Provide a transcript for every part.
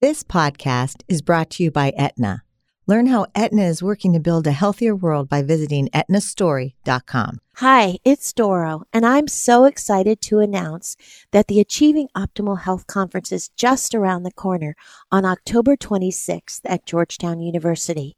This podcast is brought to you by Aetna. Learn how Aetna is working to build a healthier world by visiting aetnastory.com. Hi, it's Doro, and I'm so excited to announce that the Achieving Optimal Health Conference is just around the corner on October 26th at Georgetown University.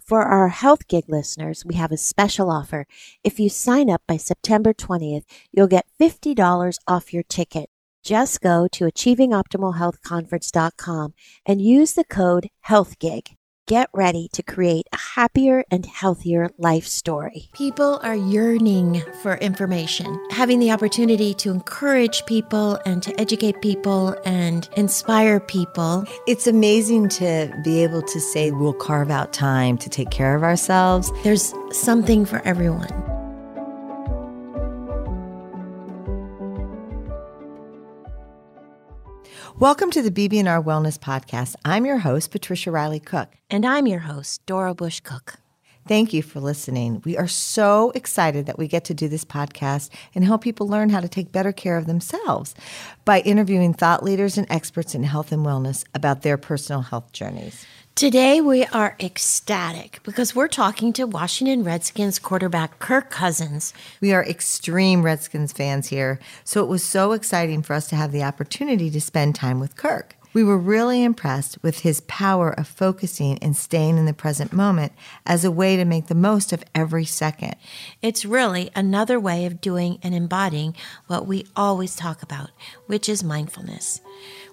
For our Health Gig listeners, we have a special offer. If you sign up by September 20th, you'll get $50 off your ticket. Just go to achievingoptimalhealthconference.com and use the code HealthGig. Get ready to create a happier and healthier life story. People are yearning for information. Having the opportunity to encourage people and to educate people and inspire people. It's amazing to be able to say we'll carve out time to take care of ourselves. There's something for everyone. Welcome to the BB&R Wellness Podcast. I'm your host, Patricia Riley Cook. And I'm your host, Dora Bush Cook. Thank you for listening. We are so excited that we get to do this podcast and help people learn how to take better care of themselves by interviewing thought leaders and experts in health and wellness about their personal health journeys. Today we are ecstatic because we're talking to Washington Redskins quarterback Kirk Cousins. We are extreme Redskins fans here, so it was so exciting for us to have the opportunity to spend time with Kirk. We were really impressed with his power of focusing and staying in the present moment as a way to make the most of every second. It's really another way of doing and embodying what we always talk about, which is mindfulness.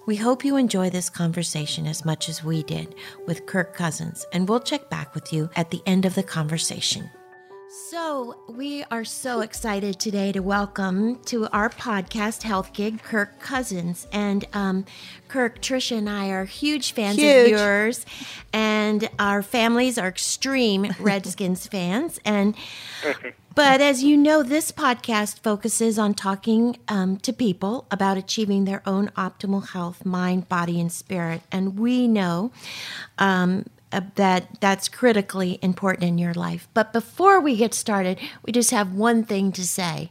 We hope you enjoy this conversation as much as we did with Kirk Cousins, and we'll check back with you at the end of the conversation. So, we are so excited today to welcome to our podcast, Health Gig, Kirk Cousins. And um, Kirk, Trisha, and I are huge fans Huge. of yours, and our families are extreme Redskins fans. And but as you know, this podcast focuses on talking um, to people about achieving their own optimal health, mind, body, and spirit. And we know um, uh, that that's critically important in your life. But before we get started, we just have one thing to say.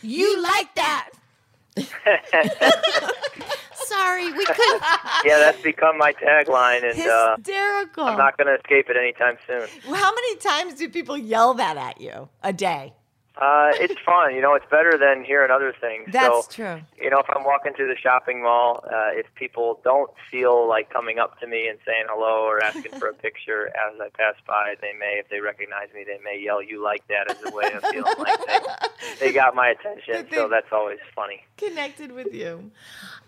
You like that? Sorry, we couldn't. yeah, that's become my tagline, and uh, Hysterical. I'm not going to escape it anytime soon. How many times do people yell that at you a day? Uh, it's fun, you know. It's better than hearing other things. That's so, true. You know, if I'm walking through the shopping mall, uh, if people don't feel like coming up to me and saying hello or asking for a picture as I pass by, they may, if they recognize me, they may yell "You like that" as a way of feeling like they, they got my attention. So that's always funny. Connected with you.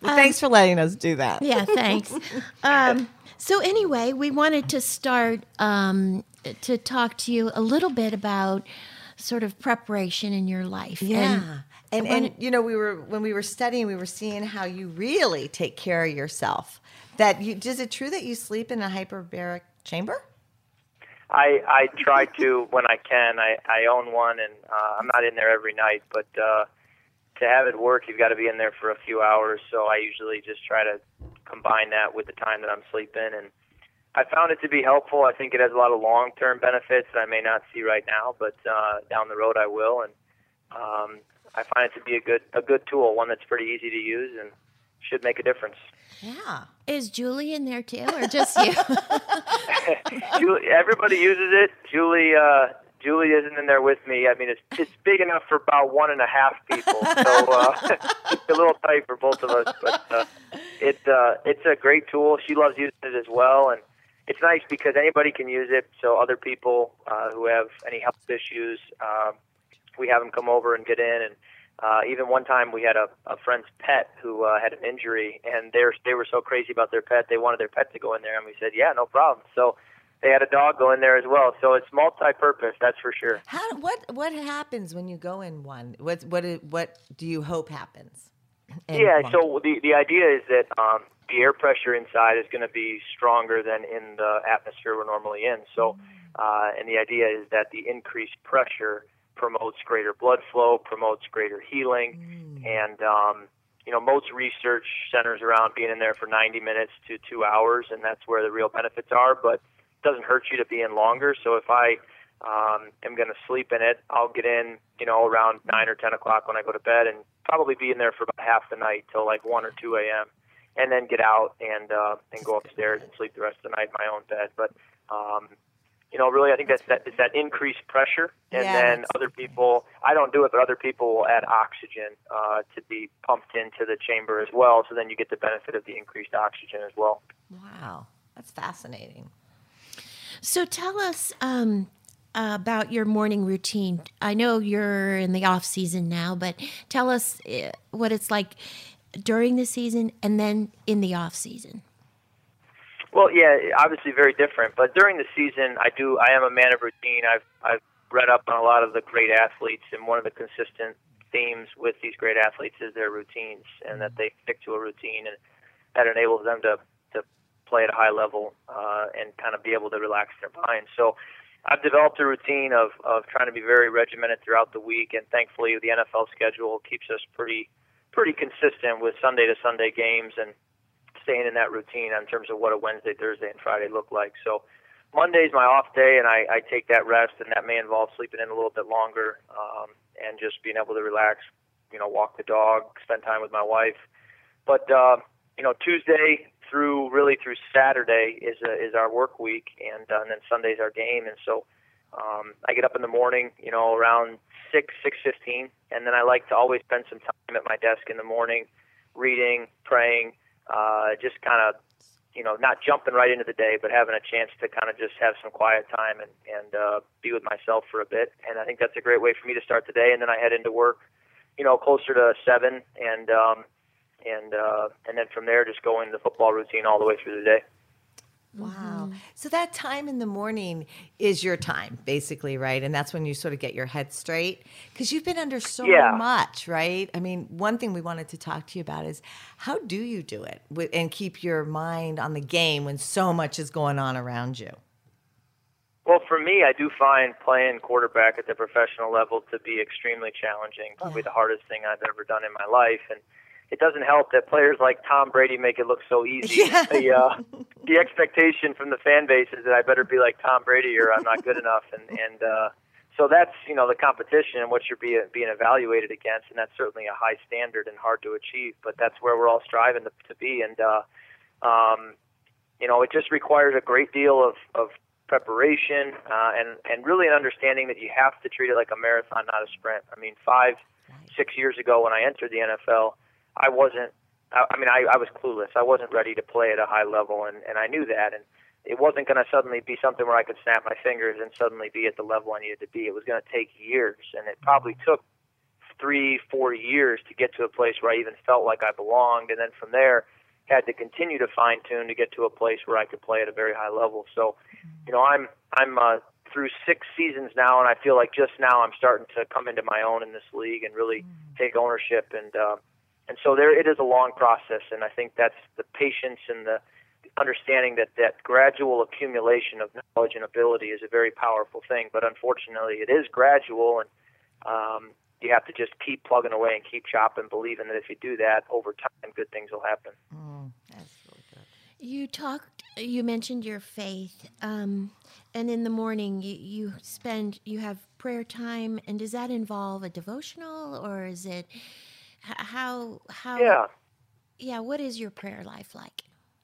Well, thanks for letting us do that. Yeah, thanks. um, so anyway, we wanted to start um, to talk to you a little bit about sort of preparation in your life. Yeah. And, when and, you know, we were when we were studying, we were seeing how you really take care of yourself. That you is it true that you sleep in a hyperbaric chamber? I I try to when I can. I I own one, and uh, I'm not in there every night, but uh, to have it work, you've got to be in there for a few hours. So I usually just try to combine that with the time that I'm sleeping, and I found it to be helpful. I think it has a lot of long-term benefits that I may not see right now, but uh, down the road I will, and um, I find it to be a good a good tool, one that's pretty easy to use and should make a difference. Yeah. Is Julie in there too, or just you? Julie, everybody uses it. Julie, uh, Julie isn't in there with me. I mean, it's it's big enough for about one and a half people, so uh, it's a little tight for both of us. But uh, it uh, it's a great tool. She loves using it as well, and it's nice because anybody can use it. So other people uh, who have any health issues, um, we have them come over and get in. And uh, even one time we had a, a friend's pet who uh, had an injury, and they they were so crazy about their pet, they wanted their pet to go in there, and we said, yeah, no problem. So they had a dog go in there as well. So it's multi-purpose, that's for sure. How what what happens when you go in one? What what what do you hope happens? Yeah, one? so the the idea is that um, the air pressure inside is going to be stronger than in the atmosphere we're normally in. So, uh, and the idea is that the increased pressure promotes greater blood flow, promotes greater healing, and um, you know most research centers around being in there for 90 minutes to two hours, and that's where the real benefits are. But it doesn't hurt you to be in longer. So if I um, am going to sleep in it, I'll get in, you know, around nine or ten o'clock when I go to bed, and probably be in there for about half the night till like one or two a.m. and then get out and uh, and go upstairs and sleep the rest of the night in my own bed. But um, you know, really, I think that's that, it's that increased pressure, and Yeah, then that's- other people. I don't do it, but other people will add oxygen uh, to be pumped into the chamber as well. So then you get the benefit of the increased oxygen as well. Wow, that's fascinating. So tell us um, about your morning routine. I know you're in the off season now, but tell us uh, what it's like during the season and then in the off season. Well, yeah, obviously very different. But during the season, I do. I am a man of routine. I've I've read up on a lot of the great athletes, and one of the consistent themes with these great athletes is their routines, and that they stick to a routine, and that enables them to to play at a high level uh, and kind of be able to relax their mind. So. I've developed a routine of, of trying to be very regimented throughout the week, and thankfully the NFL schedule keeps us pretty pretty consistent with Sunday to Sunday games and staying in that routine in terms of what a Wednesday, Thursday, and Friday look like. So Monday's my off day, and I, I take that rest, and that may involve sleeping in a little bit longer um, and just being able to relax, you know, walk the dog, spend time with my wife. But uh, you know, Tuesday through really through Saturday is a, is our work week, and, uh, and then Sunday's our game, and so. Um, I get up in the morning, you know, around six six fifteen, and then I like to always spend some time at my desk in the morning, reading, praying, uh, just kind of, you know, not jumping right into the day, but having a chance to kind of just have some quiet time and and uh, be with myself for a bit. And I think that's a great way for me to start the day. And then I head into work, you know, closer to seven, and um, and uh, and then from there, just go into the football routine all the way through the day. Wow. Mm-hmm. So that time in the morning is your time, basically, right? And that's when you sort of get your head straight because you've been under so Yeah. much, right? I mean, one thing we wanted to talk to you about is how do you do it and keep your mind on the game when so much is going on around you? Well, for me, I do find playing quarterback at the professional level to be extremely challenging. Probably the hardest thing I've ever done in my life, and it doesn't help that players like Tom Brady make it look so easy. Yeah. The uh, the expectation from the fan base is that I better be like Tom Brady or I'm not good enough, and and uh, so that's you know the competition and what you're being being evaluated against, and that's certainly a high standard and hard to achieve. But that's where we're all striving to, to be, and uh, um, you know it just requires a great deal of of preparation uh, and and really an understanding that you have to treat it like a marathon, not a sprint. I mean, five, six years ago when I entered the NFL, I wasn't. I, I mean, I, I was clueless. I wasn't ready to play at a high level, and and I knew that. And it wasn't going to suddenly be something where I could snap my fingers and suddenly be at the level I needed to be. It was going to take years, and it probably took three, four years to get to a place where I even felt like I belonged, and then from there had to continue to fine tune to get to a place where I could play at a very high level. So, you know, I'm I'm uh, through six seasons now, and I feel like just now I'm starting to come into my own in this league and really take ownership. And uh, and so there, it is a long process, and I think that's the patience and the understanding that that gradual accumulation of knowledge and ability is a very powerful thing. But unfortunately, it is gradual, and um, you have to just keep plugging away and keep chopping, believing that if you do that over time, good things will happen. That's really good. You talked, you mentioned your faith. Um, and in the morning, you, you spend, you have prayer time. And does that involve a devotional or is it h- how, how, Yeah. yeah, what is your prayer life like?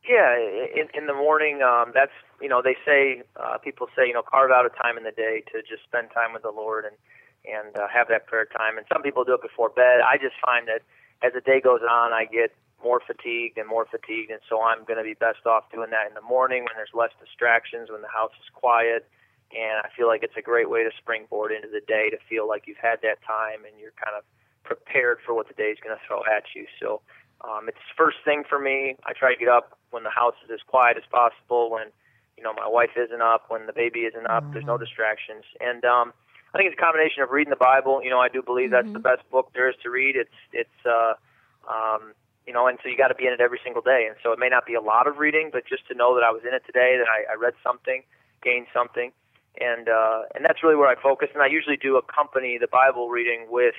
Yeah, in, in the morning, um, that's you know they say uh, people say you know carve out a time in the day to just spend time with the Lord and and uh, have that prayer time. And some people do it before bed. I just find that as the day goes on, I get more fatigued and more fatigued, and so I'm going to be best off doing that in the morning when there's less distractions, when the house is quiet, and I feel like it's a great way to springboard into the day to feel like you've had that time and you're kind of prepared for what the day is going to throw at you. So um, it's first thing for me. I try to get up when the house is as quiet as possible, when you know my wife isn't up, when the baby isn't up. There's no distractions, and um, I think it's a combination of reading the Bible. You know, I do believe that's the best book there is to read. It's it's uh, um, you know, and so you got to be in it every single day. And so it may not be a lot of reading, but just to know that I was in it today, that I, I read something, gained something, and uh, and that's really where I focus. And I usually do accompany the Bible reading with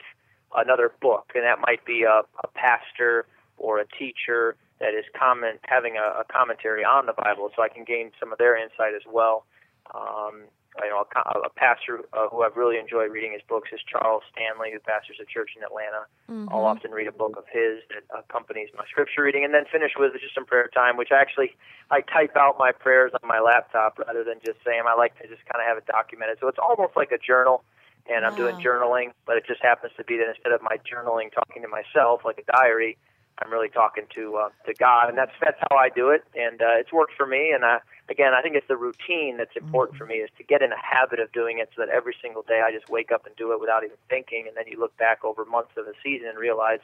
another book, and that might be a, a pastor or a teacher that is comment having a, a commentary on the Bible, so I can gain some of their insight as well. Um, you know, a, a pastor uh, who I've really enjoyed reading his books is Charles Stanley, who pastors a church in Atlanta. Mm-hmm. I'll often read a book of his that accompanies my scripture reading, and then finish with just some prayer time, which actually I type out my prayers on my laptop rather than just saying. them. I like to just kind of have it documented, so it's almost like a journal. And I'm doing journaling, but it just happens to be that instead of my journaling talking to myself like a diary, I'm really talking to uh, to God, and that's that's how I do it, and uh, it's worked for me. And I, again, I think it's the routine that's important mm-hmm. for me is to get in a habit of doing it, so that every single day I just wake up and do it without even thinking, and then you look back over months of a season and realize,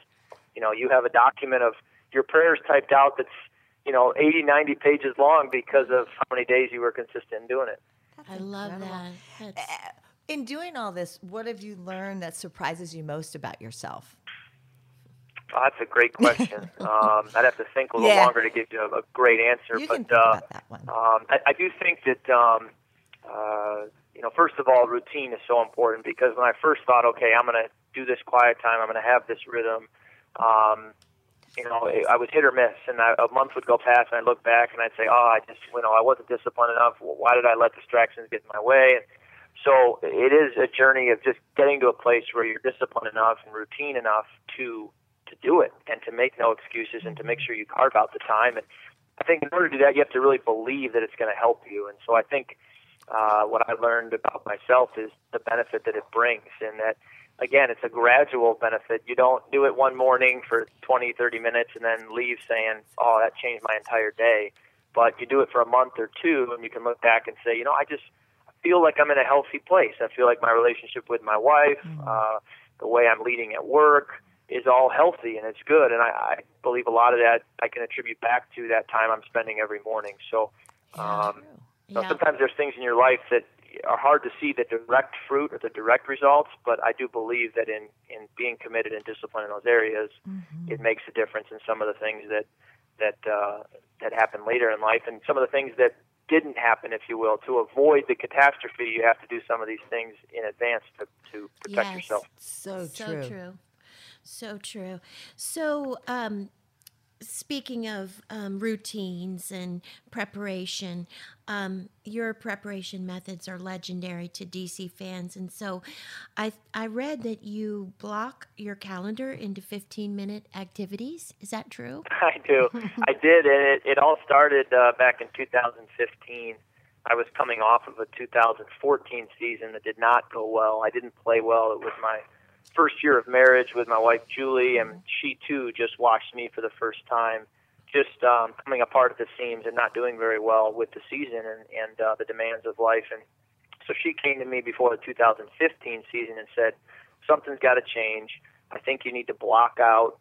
you know, you have a document of your prayers typed out that's you know 80, 90 pages long because of how many days you were consistent in doing it. That's I love that. That's... In doing all this, what have you learned that surprises you most about yourself? Oh, that's a great question. um, I'd have to think a little yeah. longer to give you a, a great answer. You but can think uh, about that one. Um, I, I do think that um, uh, you know, first of all, routine is so important because when I first thought, okay, I'm going to do this quiet time, I'm going to have this rhythm. Um, you know, I was hit or miss, and I, a month would go past, and I'd look back and I'd say, oh, I just, you know, I wasn't disciplined enough. Why did I let distractions get in my way? And so it is a journey of just getting to a place where you're disciplined enough and routine enough to to do it and to make no excuses and to make sure you carve out the time. And I think in order to do that, you have to really believe that it's going to help you. And so I think uh, what I learned about myself is the benefit that it brings, and that again, it's a gradual benefit. You don't do it one morning for 20, 30 minutes and then leave saying, "Oh, that changed my entire day." But you do it for a month or two, and you can look back and say, "You know, I just feel like I'm in a healthy place. I feel like my relationship with my wife, mm-hmm. uh, the way I'm leading at work." is all healthy and it's good. And I, I believe a lot of that I can attribute back to that time I'm spending every morning. So, um, yeah. so sometimes there's things in your life that are hard to see the direct fruit or the direct results, but I do believe that in, in being committed and disciplined in those areas, mm-hmm. it makes a difference in some of the things that that uh, that happen later in life, and some of the things that didn't happen, if you will. To avoid the catastrophe, you have to do some of these things in advance to to protect yes. yourself. So true. So true. So true. So, um, speaking of um, routines and preparation, um, your preparation methods are legendary to DC fans, and so I I read that you block your calendar into 15 minute activities. Is that true? I do. I did, and it, it all started uh, back in 2015. I was coming off of a 2014 season that did not go well. I didn't play well. It was my first year of marriage with my wife Julie, and she too just watched me for the first time, just um, coming apart at the seams and not doing very well with the season and, and uh, the demands of life. And so she came to me before the 2015 season and said, "Something's got to change. I think you need to block out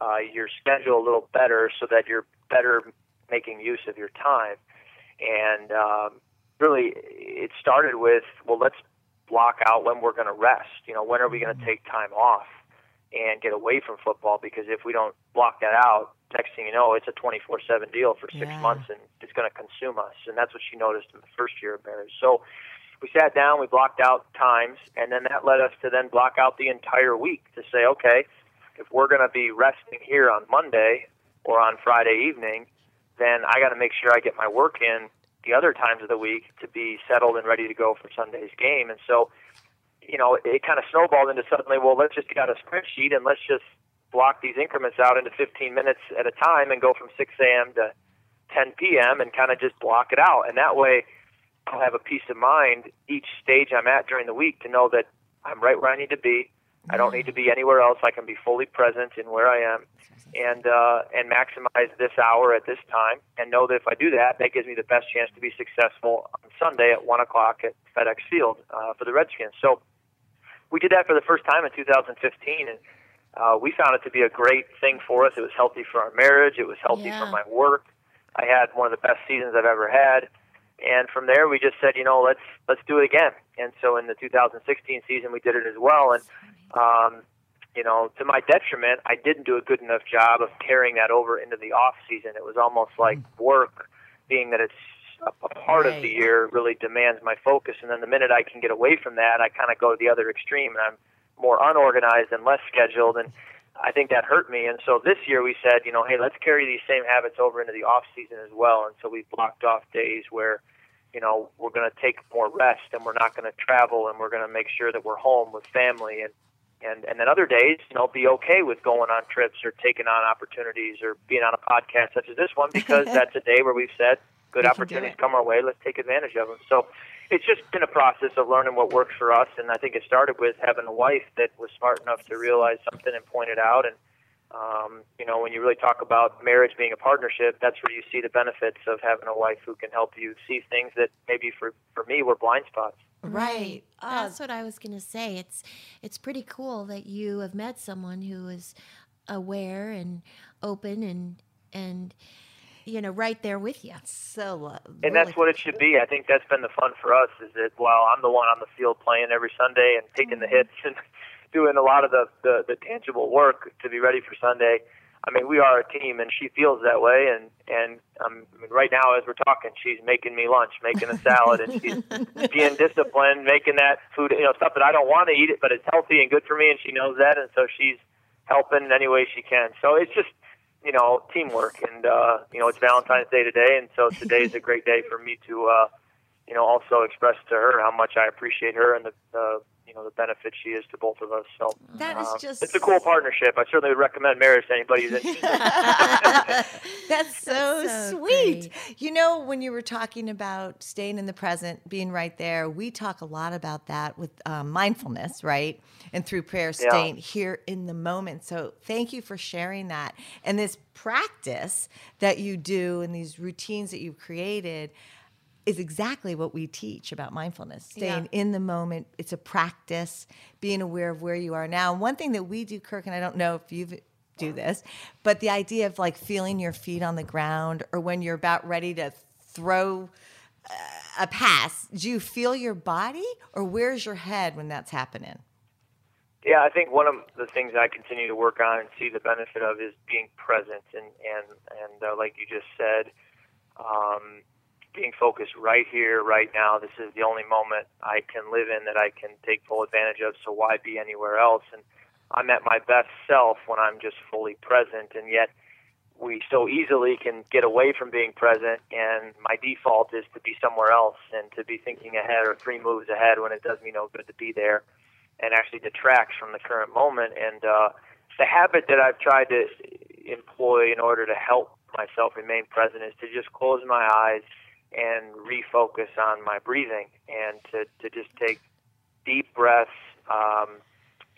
uh, your schedule a little better so that you're better making use of your time." And um, really, it started with, "Well, let's block out when we're going to rest. You know, when are we going to take time off and get away from football? Because if we don't block that out, next thing you know, it's a 24/7 deal for six yeah. months, and it's going to consume us. And that's what she noticed in the first year of marriage. So we sat down, we blocked out times, and then that led us to then block out the entire week to say, okay, if we're going to be resting here on Monday or on Friday evening, then I got to make sure I get my work in the other times of the week to be settled and ready to go for Sunday's game. And so, you know, it, kind of snowballed into suddenly, well, let's just get out a spreadsheet and let's just block these increments out into 15 minutes at a time and go from 6 a.m. to 10 p.m. and kind of just block it out. And that way, I'll have a peace of mind each stage I'm at during the week to know that I'm right where I need to be. I don't need to be anywhere else. I can be fully present in where I am and uh, and maximize this hour at this time, and know that if I do that, that gives me the best chance to be successful on Sunday at one o'clock at FedEx Field uh, for the Redskins. So we did that for the first time in 2015, and uh, we found it to be a great thing for us. It was healthy for our marriage. It was healthy yeah. for my work. I had one of the best seasons I've ever had. And from there, we just said, you know, let's let's do it again. And so in the 2016 season, we did it as well. And um, you know, to my detriment, I didn't do a good enough job of carrying that over into the off season. It was almost like hmm. work, being that it's a, a part right. of the year, really demands my focus. And then the minute I can get away from that, I kind of go to the other extreme, and I'm more unorganized and less scheduled. And I think that hurt me. And so this year we said, you know, hey, let's carry these same habits over into the off season as well. And so we blocked off days where you know, we're going to take more rest and we're not going to travel and we're going to make sure that we're home with family and and and then other days, you know, be okay with going on trips or taking on opportunities or being on a podcast such as this one because that's a day where we've said good opportunities come our way, let's take advantage of them. So it's just been a process of learning what works for us, and I think it started with having a wife that was smart enough to realize something and point it out and um, you know, when you really talk about marriage being a partnership, that's where you see the benefits of having a wife who can help you see things that maybe for, for me were blind spots. Right. Uh, That's what I was going to say. It's it's pretty cool that you have met someone who is aware and open and and you know right there with you. So, uh, and that's what it should be. I think that's been the fun for us. Is that while I'm the one on the field playing every Sunday and taking the hits and doing a lot of the, the the tangible work to be ready for Sunday. I mean, we are a team, and she feels that way. And and um, I mean, right now, as we're talking, she's making me lunch, making a salad, and she's being disciplined, making that food, you know, stuff that I don't want to eat it, but it's healthy and good for me, and she knows that, and so she's helping in any way she can. So it's just, you know, teamwork, and uh, you know, it's Valentine's Day today, and so today is a great day for me to, uh, you know, also express to her how much I appreciate her and the, the you know the benefit she is to both of us. So that is uh, just it's a cool partnership. I certainly would recommend marriage to anybody who's interested. That's so, That's so sweet. Great. You know, when you were talking about staying in the present, being right there, we talk a lot about that with um, mindfulness, right? And through prayer, staying yeah. here in the moment. So thank you for sharing that and this practice that you do and these routines that you've created is exactly what we teach about mindfulness staying yeah. in the moment. It's a practice being aware of where you are. Now and one thing that we do kirk and i don't know if you do this but the idea of like feeling your feet on the ground or when you're about ready to throw uh, a pass do you feel your body or where's your head when that's happening? Yeah, I think one of the things I continue to work on and see the benefit of is being present, and and and uh, like you just said, um, being focused right here, right now. This is the only moment I can live in that I can take full advantage of. So why be anywhere else? And I'm at my best self when I'm just fully present. And yet, we so easily can get away from being present. And my default is to be somewhere else and to be thinking ahead or three moves ahead when it does me no good to be there, and actually detracts from the current moment. And uh, the habit that I've tried to employ in order to help myself remain present is to just close my eyes and refocus on my breathing and to, to just take deep breaths um,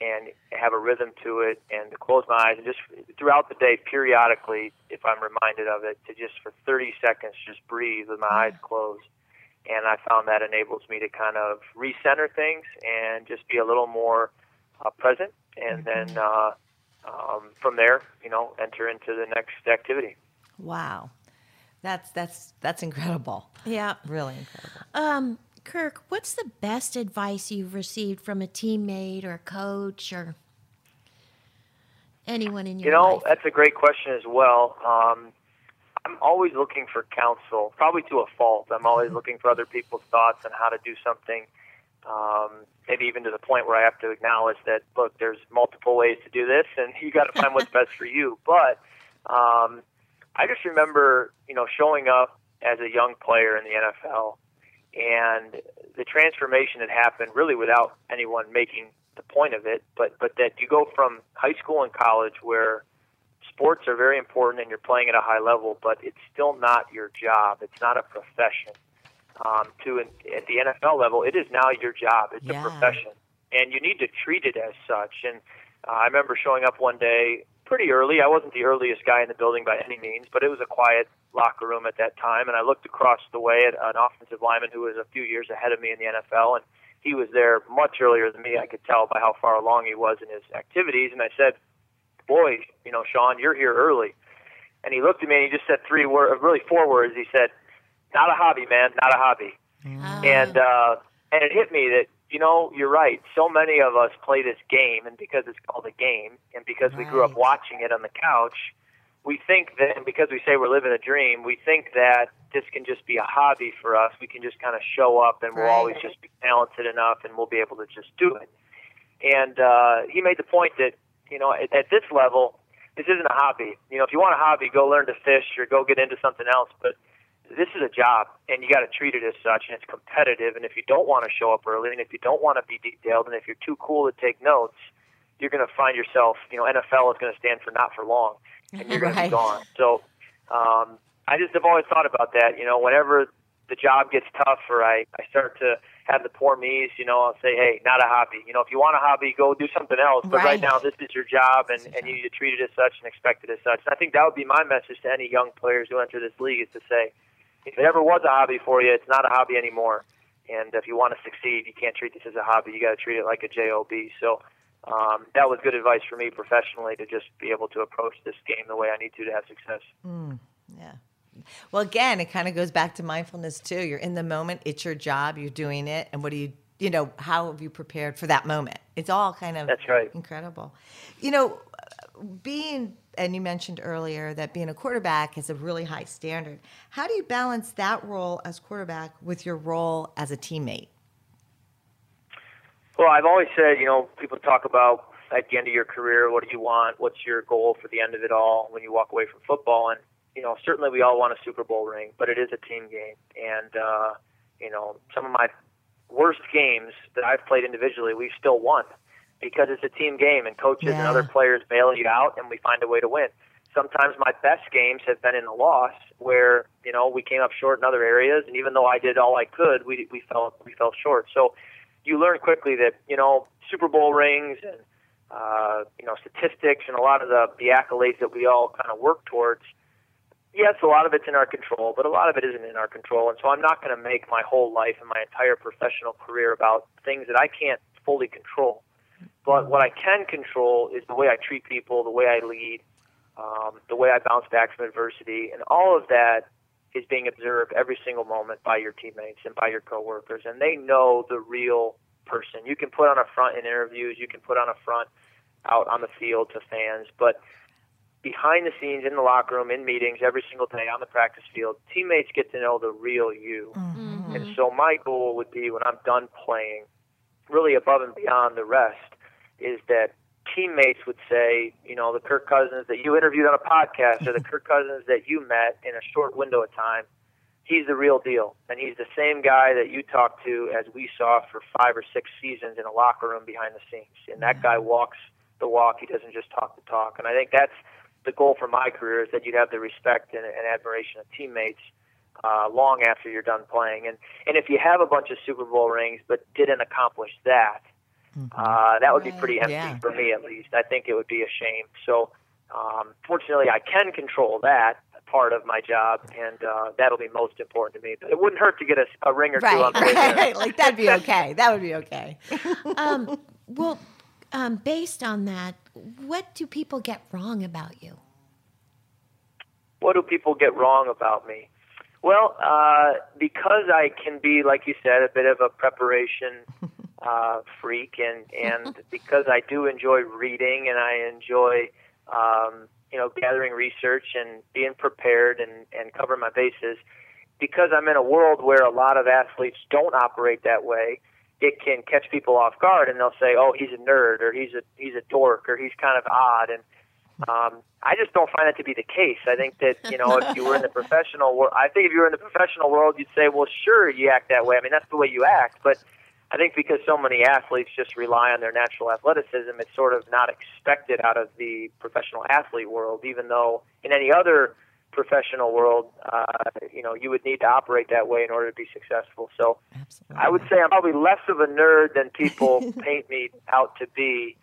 and have a rhythm to it and to close my eyes and just throughout the day periodically if i'm reminded of it to just for 30 seconds just breathe with my eyes closed. And i found that enables me to kind of recenter things and just be a little more uh, present and then uh, um, from there you know enter into the next activity. Wow that's that's that's incredible. Yeah, really incredible. Um, Kirk, what's the best advice you've received from a teammate or coach or anyone in your You know, life? that's a great question as well. Um, I'm always looking for counsel, probably to a fault. I'm always mm-hmm. looking for other people's thoughts on how to do something. Um, maybe even to the point where I have to acknowledge that look, there's multiple ways to do this, and you got to find what's best for you. But um, I just remember, you know, showing up as a young player in the NFL, and the transformation that happened really without anyone making the point of it. But but that you go from high school and college where sports are very important and you're playing at a high level, but it's still not your job. It's not a profession. Um, to an, at the NFL level, it is now your job. It's yeah. a profession, and you need to treat it as such. And uh, I remember showing up one day pretty early. I wasn't the earliest guy in the building by any means, but it was a quiet locker room at that time. And I looked across the way at an offensive lineman who was a few years ahead of me in the NFL, and he was there much earlier than me. I could tell by how far along he was in his activities. And I said, "Boy, you know, Sean, you're here early." And he looked at me and he just said three words, really four words. He said, "Not a hobby, man. Not a hobby." Mm. And uh, and it hit me that you know, you're right. So many of us play this game, and because it's called a game, and because right. we grew up watching it on the couch, we think that, and because we say we're living a dream, we think that this can just be a hobby for us. We can just kind of show up, and right. we'll always just be talented enough, and we'll be able to just do it. And uh, he made the point that, you know, at, at this level, this isn't a hobby. You know, if you want a hobby, go learn to fish or go get into something else. But this is a job, and you got to treat it as such, and it's competitive. And if you don't want to show up early, and if you don't want to be detailed, and if you're too cool to take notes, you're going to find yourself, you know, NFL is going to stand for not for long, and you're going to be gone. So um, I just have always thought about that. You know, whenever the job gets tough, or I I start to have the poor me's, you know, I'll say, hey, not a hobby. You know, if you want a hobby, go do something else. But Right. right, now, this is your job, and, and you need to treat it as such and expect it as such. And I think that would be my message to any young players who enter this league is to say, if it ever was a hobby for you, it's not a hobby anymore. And if you want to succeed, you can't treat this as a hobby. You got to treat it like a job. So um, that was good advice for me professionally to just be able to approach this game the way I need to to have success. Yeah. Well, again, it kind of goes back to mindfulness too. You're in the moment. It's your job. You're doing it. And what do you, you know, how have you prepared for that moment? It's all kind of That's right. incredible. You know, being, and you mentioned earlier that being a quarterback is a really high standard. How do you balance that role as quarterback with your role as a teammate? Well, I've always said, you know, people talk about at the end of your career, what do you want? What's your goal for the end of it all when you walk away from football? And, you know, certainly we all want a Super Bowl ring, but it is a team game. And, uh, you know, some of my worst games that I've played individually, we've still won because it's a team game and coaches and other players bail you out and we find a way to win. Sometimes my best games have been in a loss where, you know, we came up short in other areas and even though I did all I could, we we fell we fell short. So you learn quickly that, you know, Super Bowl rings and uh, you know, statistics and a lot of the, the accolades that we all kind of work towards yes, a lot of it's in our control, but a lot of it isn't in our control. And so I'm not going to make my whole life and my entire professional career about things that I can't fully control. But what I can control is the way I treat people, the way I lead, um, the way I bounce back from adversity, and all of that is being observed every single moment by your teammates and by your coworkers, and they know the real person. You can put on a front in interviews, you can put on a front out on the field to fans, but behind the scenes in the locker room, in meetings, every single day on the practice field, teammates get to know the real you. And so my goal would be when I'm done playing, really above and beyond the rest, is that teammates would say, you know, the Kirk Cousins that you interviewed on a podcast or the Kirk Cousins that you met in a short window of time, he's the real deal. And he's the same guy that you talked to as we saw for five or six seasons in a locker room behind the scenes. And that guy walks the walk. He doesn't just talk the talk. And I think that's the goal for my career is that you'd have the respect and, and admiration of teammates uh, long after you're done playing. And and if you have a bunch of Super Bowl rings but didn't accomplish that, uh, that would be pretty empty Yeah. for me at least. I think it would be a shame. So um, fortunately, I can control that part of my job, and uh, that'll be most important to me. But it wouldn't hurt to get a, a ring or two on the right. like that'd be okay. That would be okay. Um, well, um, based on that, what do people get wrong about you? what do people get wrong about me? Well, uh, because I can be, like you said, a bit of a preparation uh, freak, and and because I do enjoy reading and I enjoy, um, you know, gathering research and being prepared and and covering my bases. Because I'm in a world where a lot of athletes don't operate that way, it can catch people off guard, and they'll say, "Oh, he's a nerd," or "He's a he's a dork," or "He's kind of odd," and um, I just don't find that to be the case. I think that you know, if you were in the professional world, I think if you were in the professional world, you'd say, "Well, sure, you act that way." I mean, that's the way you act. But I think because so many athletes just rely on their natural athleticism, it's sort of not expected out of the professional athlete world. Even though in any other professional world, uh, you know, you would need to operate that way in order to be successful. So Absolutely. I would say I'm probably less of a nerd than people paint me out to be,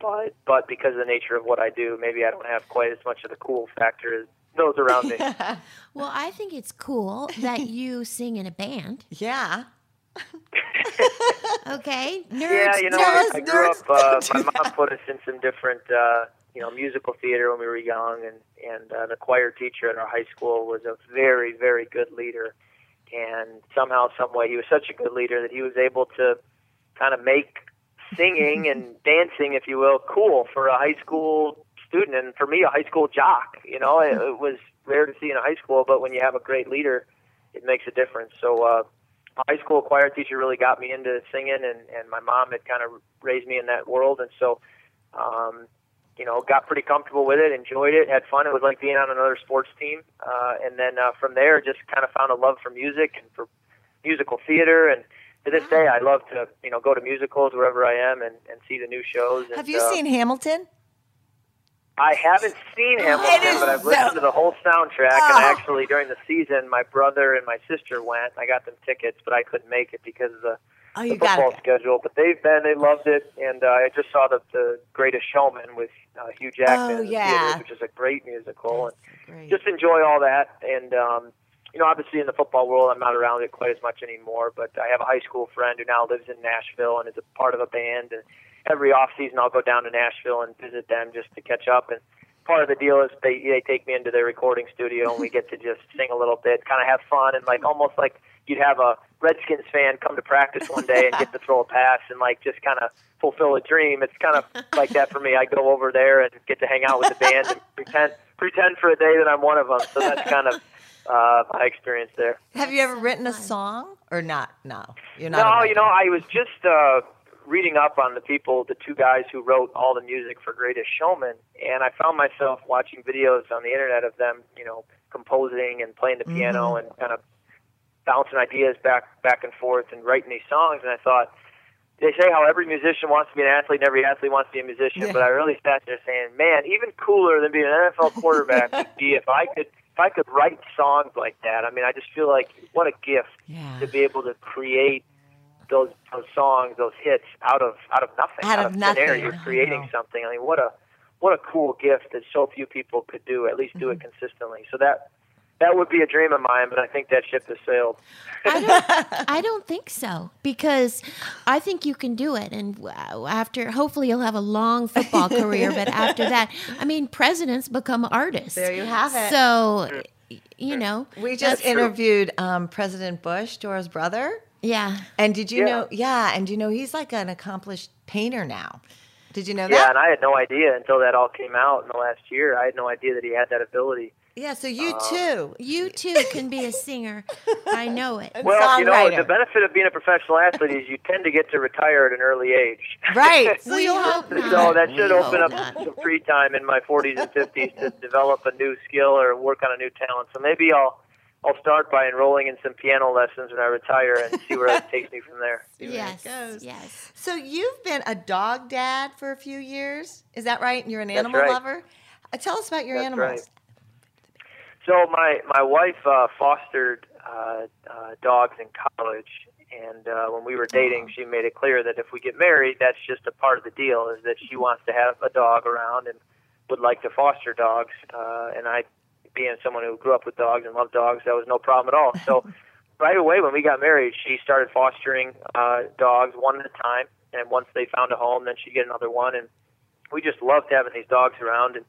but but because of the nature of what I do, maybe I don't have quite as much of the cool factor as those around me. Well, I think it's cool that you sing in a band. Yeah. Okay, nerds. yeah, you know, I, I grew nerds up. Uh, my mom put us in some different, uh, you know, musical theater when we were young, and and uh, the choir teacher at our high school was a very very good leader, and somehow, some way, he was such a good leader that he was able to kind of make singing and dancing, if you will, cool for a high school student, and for me, a high school jock. You know, it, it was rare to see in a high school, but when you have a great leader, it makes a difference. So. uh high school choir teacher really got me into singing, and and my mom had kind of raised me in that world, and so um, you know, got pretty comfortable with it, enjoyed it, had fun. It was like being on another sports team. Uh, and then uh, from there, just kind of found a love for music and for musical theater. And to this day, I love to, you know, go to musicals wherever I am and, and see the new shows. And, Have you uh, seen Hamilton? I haven't seen Hamilton, but I've listened to the whole soundtrack. And Oh. actually, during the season, my brother and my sister went. I got them tickets, but I couldn't make it because of the, Oh, the football schedule. But they've been, they loved it, and uh, I just saw the, the Greatest Showman with uh, Hugh Jackman, Oh, yeah. theaters, which is a great musical. And Great. just enjoy all that. And um, you know, obviously in the football world, I'm not around it quite as much anymore. But I have a high school friend who now lives in Nashville and is a part of a band. And every off season, I'll go down to Nashville and visit them just to catch up. And part of the deal is they they take me into their recording studio and we get to just sing a little bit, kind of have fun, and like almost like you'd have a Redskins fan come to practice one day and get to throw a pass and like just kind of fulfill a dream. It's kind of like that for me. I go over there and get to hang out with the band and pretend pretend for a day that I'm one of them. So that's kind of uh, my experience there. Have you ever written a song or not? No, you're not. No, you know, I was just uh, reading up on the people, the two guys who wrote all the music for Greatest Showman, and I found myself watching videos on the internet of them, you know, composing and playing the piano Mm-hmm. and kind of bouncing ideas back back and forth and writing these songs. And I thought, they say how every musician wants to be an athlete and every athlete wants to be a musician, Yeah. but I really sat there saying, man, even cooler than being an NFL quarterback would be if I could if I could write songs like that. I mean, I just feel like what a gift Yeah. to be able to create those those songs, those hits out of out of nothing. Out of thin air. You're I creating know. something. I mean, what a what a cool gift that so few people could do. At least do Mm-hmm. it consistently. So that that would be a dream of mine, but I think that ship has sailed. I don't, I don't think so because I think you can do it. And after, hopefully, you'll have a long football career. But after that, I mean, presidents become artists. There you have it. So, you know, We just interviewed um, President Bush, Dora's brother. Yeah. And did you Yeah. know? Yeah, and you know he's like an accomplished painter now. Did you know Yeah, that? Yeah, and I had no idea until that all came out in the last year. I had no idea that he had that ability. Yeah, so you Uh, too. You too can be a singer. I know it. Well, you know, the benefit of being a professional athlete is you tend to get to retire at an early age. Right. So you'll hope have not. So that should We open up not. some free time in my 40s and 50s to develop a new skill or work on a new talent. So maybe I'll I'll start by enrolling in some piano lessons when I retire and see where it takes me from there. see where it Yes. goes. Yes. So you've been a dog dad for a few years. Is that right? And you're an animal right. lover. Uh, tell us about your That's animals. right. So my my wife uh, fostered uh, uh, dogs in college, and uh, when we were dating, she made it clear that if we get married, that's just a part of the deal. Is that she wants to have a dog around and would like to foster dogs. Uh, and I, being someone who grew up with dogs and loved dogs, that was no problem at all. So right away when we got married, she started fostering uh, dogs one at a time. And once they found a home, then she'd get another one. And we just loved having these dogs around. And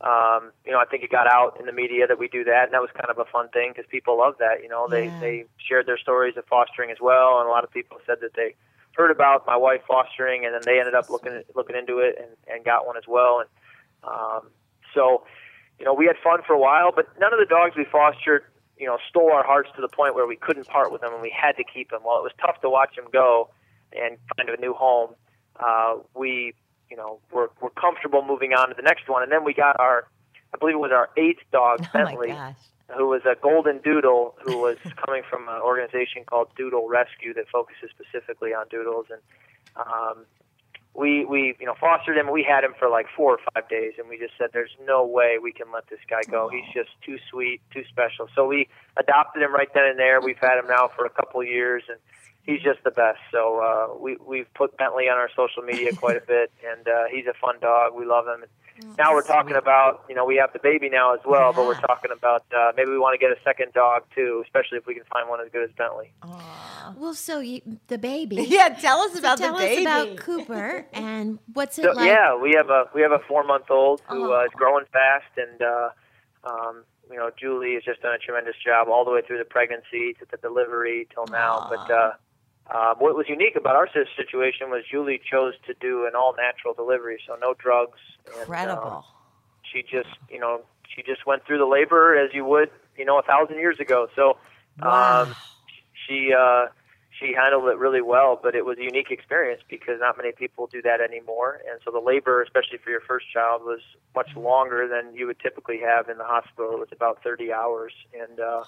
um, you know, I think it got out in the media that we do that, and that was kind of a fun thing because people love that. You know, they Yeah. they shared their stories of fostering as well, and a lot of people said that they heard about my wife fostering, and then they ended up looking looking into it and and got one as well. And um, so, you know, we had fun for a while, but none of the dogs we fostered, you know, stole our hearts to the point where we couldn't part with them, and we had to keep them. While it was tough to watch them go and find a new home, uh, we you know, we're, we're comfortable moving on to the next one. And then we got our, I believe it was our eighth dog, Oh Bentley, who was a golden doodle who was coming from an organization called Doodle Rescue that focuses specifically on doodles. And um, we, we, you know, fostered him. We had him for like four or five days, and we just said, there's no way we can let this guy go. He's just too sweet, too special. So we adopted him right then and there. We've had him now for a couple of years, and he's just the best. So uh, we we've put Bentley on our social media quite a bit, and uh, he's a fun dog. We love him. And now we're talking about you know we have the baby now as well, but we're talking about uh, maybe we want to get a second dog too, especially if we can find one as good as Bentley. Aw. Well, so you, the baby. Yeah, tell us So about tell the baby. Tell us about Cooper and what's it So like? yeah, we have a we have a four month old who uh, Oh. is growing fast, and uh, um, you know Julie has just done a tremendous job all the way through the pregnancy to the delivery till now. But uh, um, what was unique about our situation was Julie chose to do an all natural delivery, so no drugs. And, um, Incredible. she just you know she just went through the labor as you would you know a thousand years ago. So wow. um, she uh, she handled it really well, but it was a unique experience because not many people do that anymore. And so the labor, especially for your first child, was much longer than you would typically have in the hospital. It was about 30 hours, and uh,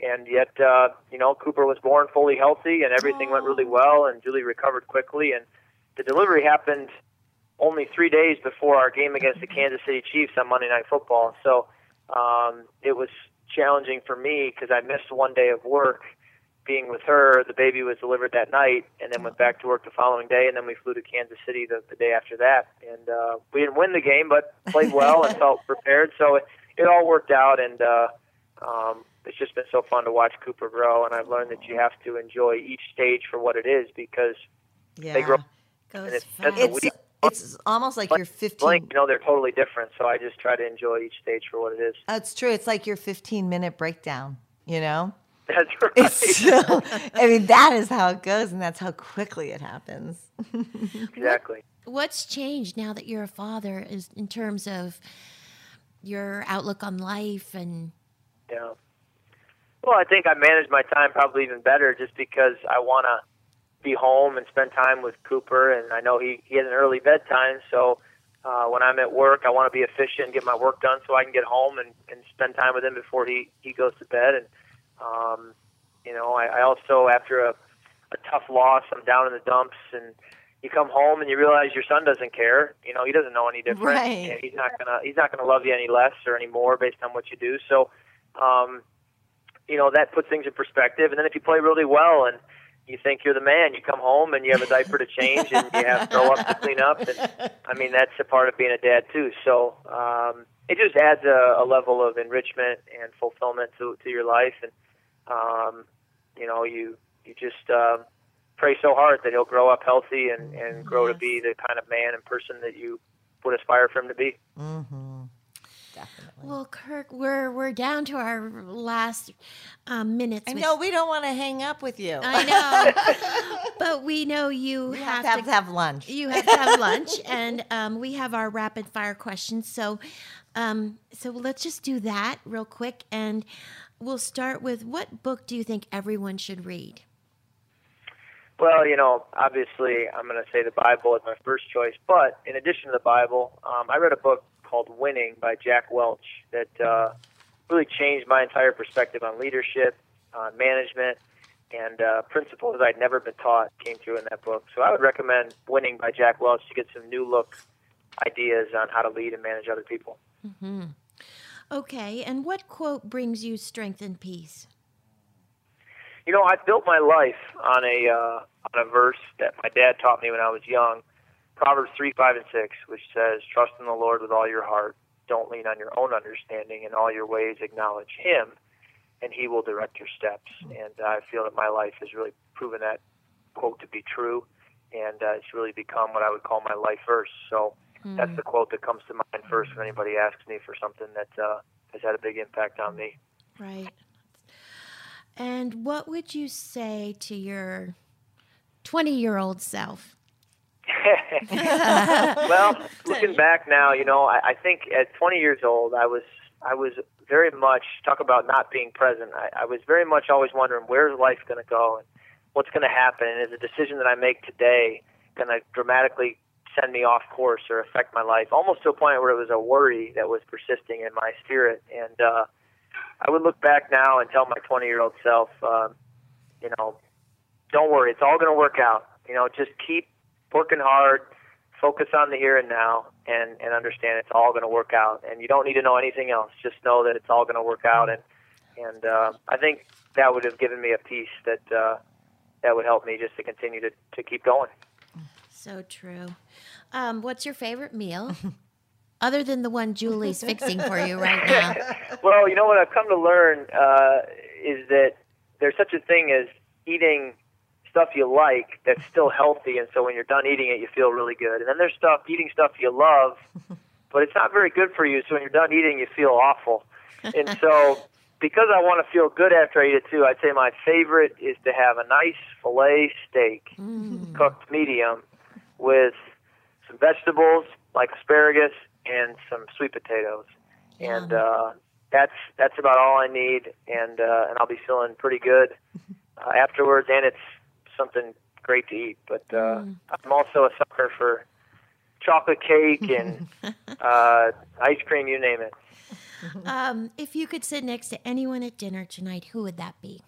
and yet, uh, you know, Cooper was born fully healthy, and everything went really well, and Julie recovered quickly, and the delivery happened only three days before our game against the Kansas City Chiefs on Monday Night Football. So um, it was challenging for me because I missed one day of work being with her. The baby was delivered that night, and then went back to work the following day, and then we flew to Kansas City the, the day after that. And uh, we didn't win the game, but played well and felt prepared. So it, it all worked out, and uh, um, it's just been so fun to watch Cooper grow. And I've learned that you have to enjoy each stage for what it is because Yeah. they grow. Goes And it's- fast. that's a It's it's almost like you're 15. Blink, you know, they're totally different. So I just try to enjoy each stage for what it is. That's true. It's like your 15 minute breakdown, you know? That's right. It's so, I mean, that is how it goes, and that's how quickly it happens. exactly. What's changed now that you're a father is in terms of your outlook on life and Yeah. Well, I think I manage my time probably even better just because I want to be home and spend time with Cooper, and I know he he has an early bedtime, so uh, when I'm at work, I want to be efficient and get my work done so I can get home and, and spend time with him before he he goes to bed. And um, you know, I, I also after a a tough loss, I'm down in the dumps, and you come home and you realize your son doesn't care. You know, he doesn't know any different, Right. and he's not gonna he's not gonna love you any less or any more based on what you do. So. Um, you know that puts things in perspective. And then if you play really well and you think you're the man, you come home and you have a diaper to change and you have throw up to clean up. And I mean that's a part of being a dad too. So um, it just adds a, a level of enrichment and fulfillment to to your life. And um, you know you you just uh, pray so hard that he'll grow up healthy and and grow to be the kind of man and person that you would aspire for him to be. Mm-hmm. Definitely. well, Kirk, we're we're down to our last um, minutes. I with- know we don't want to hang up with you. I know, but we know you we have, have to have, to have lunch. You have to have lunch, and um, we have our rapid fire questions. So, um, so let's just do that real quick, and we'll start with what book do you think everyone should read? Well, you know, obviously, I'm going to say the Bible is my first choice. But in addition to the Bible, um, I read a book called Winning by Jack Welch that uh, really changed my entire perspective on leadership, on management, and uh, principles I'd never been taught came through in that book. So I would recommend Winning by Jack Welch to get some new look ideas on how to lead and manage other people. Okay, and what quote brings you strength and peace? You know, I built my life on a uh, on a verse that my dad taught me when I was young, Proverbs three, five, and six, which says, "Trust in the Lord with all your heart. Don't lean on your own understanding. In all your ways, acknowledge Him, and He will direct your steps." And I feel that my life has really proven that quote to be true, and uh, it's really become what I would call my life verse. So that's the quote that comes to mind first when anybody asks me for something that uh, has had a big impact on me. Right. And what would you say to your 20 year old self? well, looking back now, you know, I, I think at 20 years old, I was I was very much talk about not being present. I, I was very much always wondering where's life going to go and what's going to happen, and is a decision that I make today going to dramatically send me off course or affect my life, almost to a point where it was a worry that was persisting in my spirit. And uh, I would look back now and tell my 20 year old self, um, you know, don't worry, it's all going to work out. You know, just keep working hard, focus on the here and now, and and understand it's all going to work out. And you don't need to know anything else. Just know that it's all going to work out. And and uh, I think that would have given me a peace that uh, that would help me just to continue to to keep going. So true. Um, what's your favorite meal? Other than the one Julie's fixing for you right now. Well, you know what I've come to learn uh, is that there's such a thing as eating stuff you like that's still healthy, and so when you're done eating it, you feel really good. And then there's stuff eating stuff you love, but it's not very good for you. So when you're done eating, you feel awful. And so because I want to feel good after I eat it too, I'd say my favorite is to have a nice fillet steak, cooked medium, with some vegetables like asparagus and some sweet potatoes. And uh, that's that's about all I need, and uh, and I'll be feeling pretty good uh, afterwards. And it's something great to eat. But uh, I'm also a sucker for chocolate cake and uh, ice cream, you name it. Um, if you could sit next to anyone at dinner tonight, who would that be?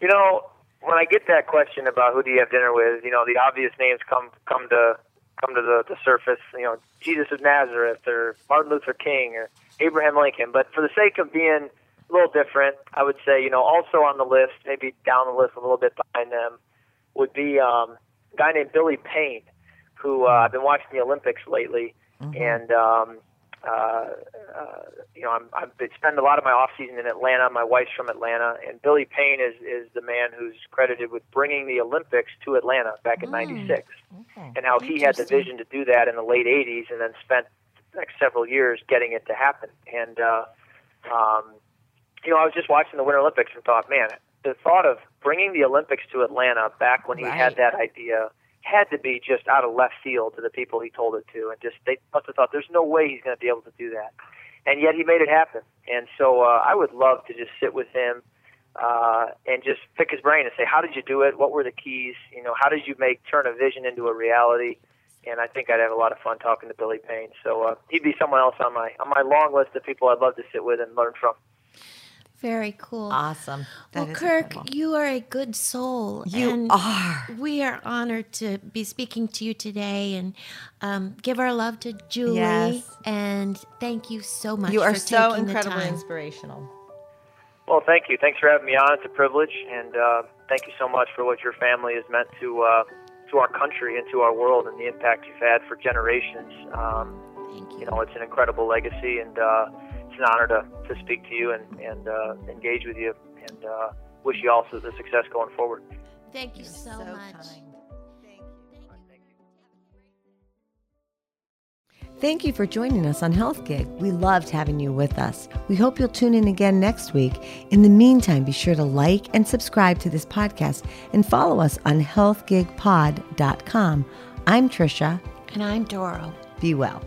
You know, when I get that question about who do you have dinner with, you know, the obvious names come come to come to the, the surface. You know, Jesus of Nazareth or Martin Luther King or Abraham Lincoln. But for the sake of being a little different, I would say, you know, also on the list, maybe down the list a little bit behind them, would be um, a guy named Billy Payne, who uh, I've been watching the Olympics lately, and um, uh, uh, you know, I'm, I've been spend a lot of my off season in Atlanta. My wife's from Atlanta, and Billy Payne is is the man who's credited with bringing the Olympics to Atlanta back in '96, and how he had the vision to do that in the late '80s, and then spent the next several years getting it to happen. And uh, um, you know, I was just watching the Winter Olympics and thought, man, the thought of bringing the Olympics to Atlanta back when he had that idea had to be just out of left field to the people he told it to, and just they must have thought there's no way he's going to be able to do that, and yet he made it happen. And so uh, I would love to just sit with him uh, and just pick his brain and say, how did you do it? What were the keys? You know, how did you make turn a vision into a reality? And I think I'd have a lot of fun talking to Billy Payne. So uh, he'd be someone else on my on my long list of people I'd love to sit with and learn from. Very cool. Awesome. That well, Kirk, incredible. you are a good soul. You and are. We are honored to be speaking to you today and um, give our love to Julie. Yes. And thank you so much. You are for so taking the incredibly time. inspirational. Well, thank you. Thanks for having me on. It's a privilege, and uh, thank you so much for what your family has meant to uh, to our country and to our world, and the impact you've had for generations. Um, Thank you. you know, it's an incredible legacy, and uh, it's an honor to, to speak to you and and uh, engage with you, and uh, wish you all the success going forward. Thank you so, So much. kind. Thank you for joining us on Health Gig. We loved having you with us. We hope you'll tune in again next week. In the meantime, be sure to like and subscribe to this podcast and follow us on healthgigpod.com. I'm Trisha. And I'm Doro. Be well.